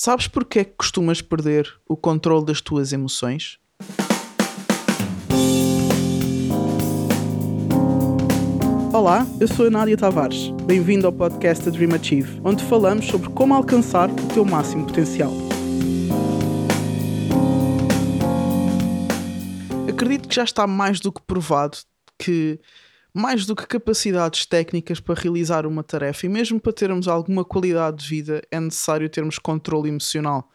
Sabes porque é que costumas perder o controle das tuas emoções? Olá, eu sou a Nádia Tavares. Bem-vindo ao podcast Dream Achieve, onde falamos sobre como alcançar o teu máximo potencial. Acredito que já está mais do que provado que mais do que capacidades técnicas para realizar uma tarefa e mesmo para termos alguma qualidade de vida, é necessário termos controle emocional.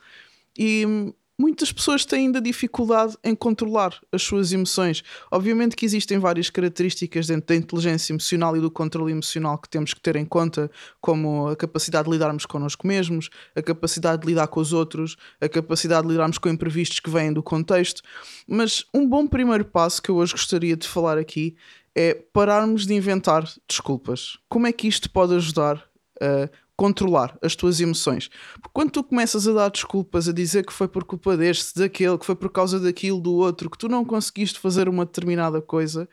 E muitas pessoas têm ainda dificuldade em controlar as suas emoções. Obviamente que existem várias características dentro da inteligência emocional e do controle emocional que temos que ter em conta, como a capacidade de lidarmos connosco mesmos, a capacidade de lidar com os outros, a capacidade de lidarmos com imprevistos que vêm do contexto. Mas um bom primeiro passo que eu hoje gostaria de falar aqui é pararmos de inventar desculpas. Como é que isto pode ajudar a controlar as tuas emoções? Porque quando tu começas a dar desculpas, a dizer que foi por culpa deste, daquele, que foi por causa daquilo, do outro, que tu não conseguiste fazer uma determinada coisa,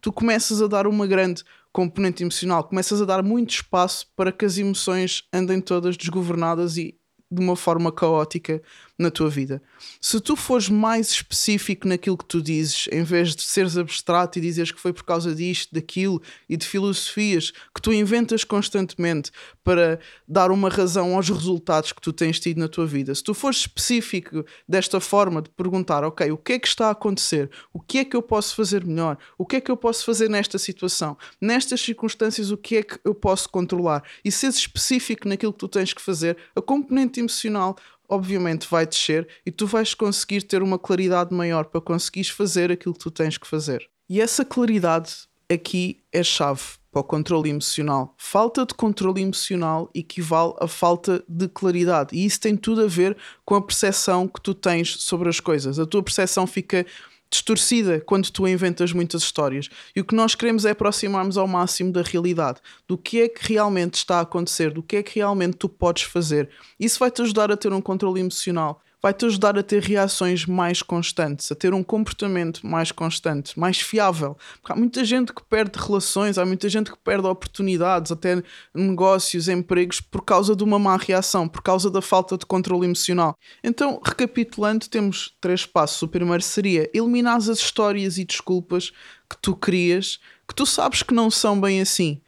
tu começas a dar uma grande componente emocional, começas a dar muito espaço para que as emoções andem todas desgovernadas e de uma forma caótica na tua vida. Se tu fores mais específico naquilo que tu dizes, em vez de seres abstrato e dizeres que foi por causa disto, daquilo e de filosofias que tu inventas constantemente para dar uma razão aos resultados que tu tens tido na tua vida, se tu fores específico desta forma de perguntar, ok, o que é que está a acontecer? O que é que eu posso fazer melhor? O que é que eu posso fazer nesta situação? Nestas circunstâncias, o que é que eu posso controlar? E seres específico naquilo que tu tens que fazer, a componente emocional obviamente vai descer e tu vais conseguir ter uma claridade maior para conseguires fazer aquilo que tu tens que fazer. E essa claridade aqui é chave para o controle emocional. Falta de controle emocional equivale a falta de claridade. E isso tem tudo a ver com a percepção que tu tens sobre as coisas. A tua percepção fica distorcida quando tu inventas muitas histórias. E o que nós queremos é aproximarmos ao máximo da realidade, do que é que realmente está a acontecer, do que é que realmente tu podes fazer. Isso vai te ajudar a ter um controle emocional vai-te ajudar a ter reações mais constantes, a ter um comportamento mais constante, mais fiável. Porque há muita gente que perde relações, há muita gente que perde oportunidades, até negócios, empregos, por causa de uma má reação, por causa da falta de controle emocional. Então, recapitulando, temos três passos. O primeiro seria eliminar as histórias e desculpas que tu crias, que tu sabes que não são bem assim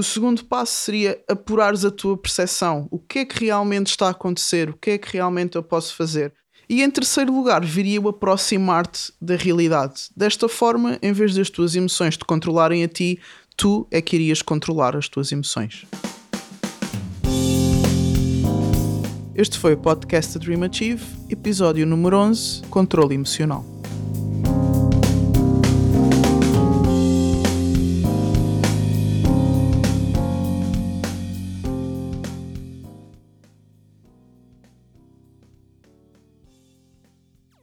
o segundo passo seria apurares a tua percepção. O que é que realmente está a acontecer? O que é que realmente eu posso fazer? E em terceiro lugar, viria o aproximar-te da realidade. Desta forma, em vez das tuas emoções te controlarem a ti, tu é que irias controlar as tuas emoções. Este foi o podcast Dream Achieve, episódio número 11 Controle Emocional.